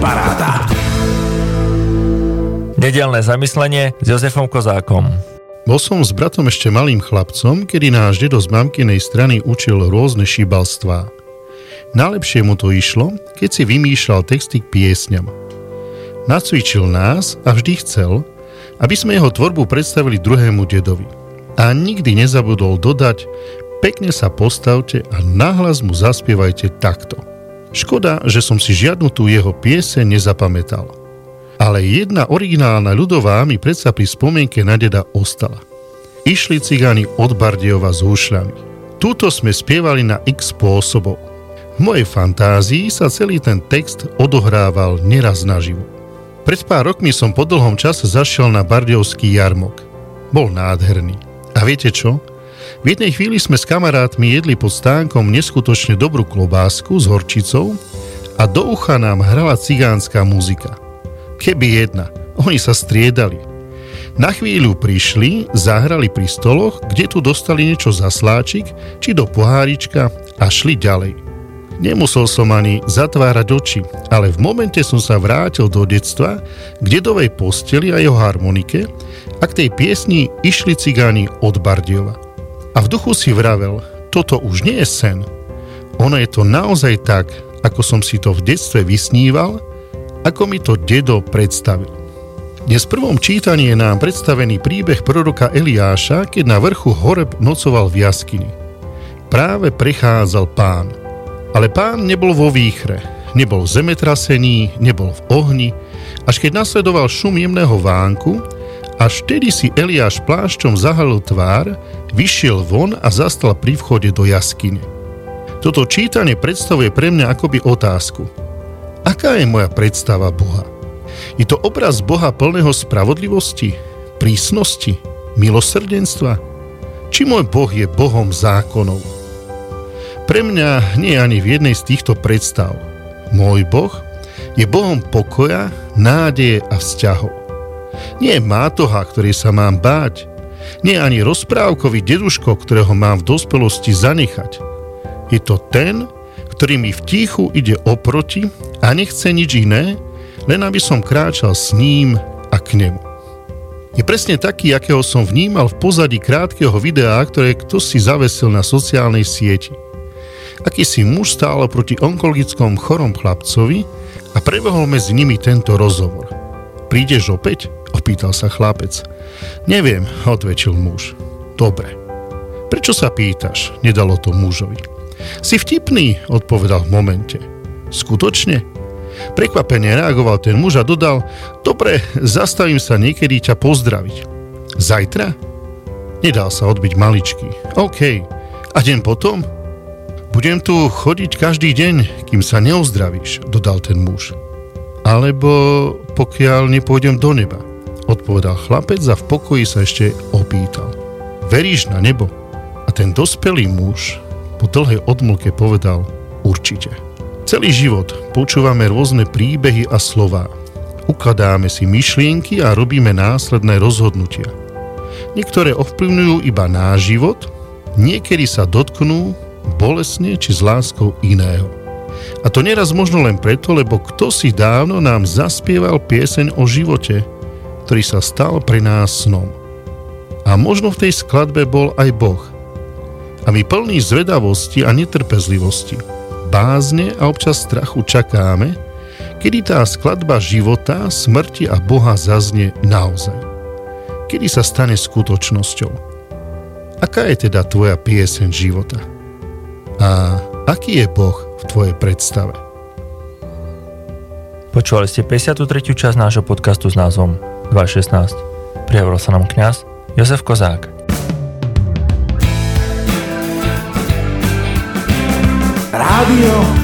Paráda. Nedelné zamyslenie s Jozefom Kozákom. Bol som s bratom ešte malým chlapcom, kedy náš dedo z mamkinej strany učil rôzne šibalstvá. Najlepšie mu to išlo, keď si vymýšľal texty k piesňam. Nacvičil nás a vždy chcel, aby sme jeho tvorbu predstavili druhému dedovi. A nikdy nezabudol dodať, pekne sa postavte a nahlas mu zaspievajte takto. Škoda, že som si žiadnu tú jeho piese nezapamätal ale jedna originálna ľudová mi predsa pri spomienke na deda ostala. Išli cigáni od Bardiova s húšľami. Túto sme spievali na x spôsobov. V mojej fantázii sa celý ten text odohrával neraz naživo. Pred pár rokmi som po dlhom čase zašiel na Bardiovský jarmok. Bol nádherný. A viete čo? V jednej chvíli sme s kamarátmi jedli pod stánkom neskutočne dobrú klobásku s horčicou a do ucha nám hrala cigánska muzika – Keby jedna. Oni sa striedali. Na chvíľu prišli, zahrali pri stoloch, kde tu dostali niečo za sláčik, či do pohárička a šli ďalej. Nemusel som ani zatvárať oči, ale v momente som sa vrátil do detstva k dedovej posteli a jeho harmonike a k tej piesni išli cigáni od Bardiova. A v duchu si vravel, toto už nie je sen. Ono je to naozaj tak, ako som si to v detstve vysníval ako mi to dedo predstavil. Dnes v prvom čítaní je nám predstavený príbeh proroka Eliáša, keď na vrchu Horeb nocoval v jaskyni. Práve prechádzal pán. Ale pán nebol vo výchre, nebol v zemetrasení, nebol v ohni, až keď nasledoval šum jemného vánku, až vtedy si Eliáš plášťom zahalil tvár, vyšiel von a zastal pri vchode do jaskyne. Toto čítanie predstavuje pre mňa akoby otázku – Aká je moja predstava Boha? Je to obraz Boha plného spravodlivosti, prísnosti, milosrdenstva? Či môj Boh je Bohom zákonov? Pre mňa nie ani v jednej z týchto predstav. Môj Boh je Bohom pokoja, nádeje a vzťahov. Nie mátoha, ktorý sa mám báť. Nie ani rozprávkový deduško, ktorého mám v dospelosti zanechať. Je to ten, ktorý mi v tichu ide oproti a nechce nič iné, len aby som kráčal s ním a k nemu. Je presne taký, akého som vnímal v pozadí krátkeho videa, ktoré kto si zavesil na sociálnej sieti. Aký si muž stál proti onkologickom chorom chlapcovi a prebehol medzi nimi tento rozhovor. Prídeš opäť? Opýtal sa chlapec. Neviem, odvečil muž. Dobre. Prečo sa pýtaš? Nedalo to mužovi. Si vtipný, odpovedal v momente. Skutočne? Prekvapene reagoval ten muž a dodal, dobre, zastavím sa niekedy ťa pozdraviť. Zajtra? Nedal sa odbiť maličky. OK. A deň potom? Budem tu chodiť každý deň, kým sa neozdravíš, dodal ten muž. Alebo pokiaľ nepôjdem do neba, odpovedal chlapec a v pokoji sa ešte opýtal. Veríš na nebo? A ten dospelý muž po dlhej odmlke povedal určite. Celý život počúvame rôzne príbehy a slová. Ukladáme si myšlienky a robíme následné rozhodnutia. Niektoré ovplyvňujú iba náš život, niekedy sa dotknú bolesne či s láskou iného. A to neraz možno len preto, lebo kto si dávno nám zaspieval pieseň o živote, ktorý sa stal pre nás snom. A možno v tej skladbe bol aj Boh – a my plní zvedavosti a netrpezlivosti, bázne a občas strachu čakáme, kedy tá skladba života, smrti a Boha zaznie naozaj. Kedy sa stane skutočnosťou. Aká je teda tvoja pieseň života? A aký je Boh v tvojej predstave? Počúvali ste 53. časť nášho podcastu s názvom 216. Prihovoril sa nám kňaz Jozef Kozák. Rádio.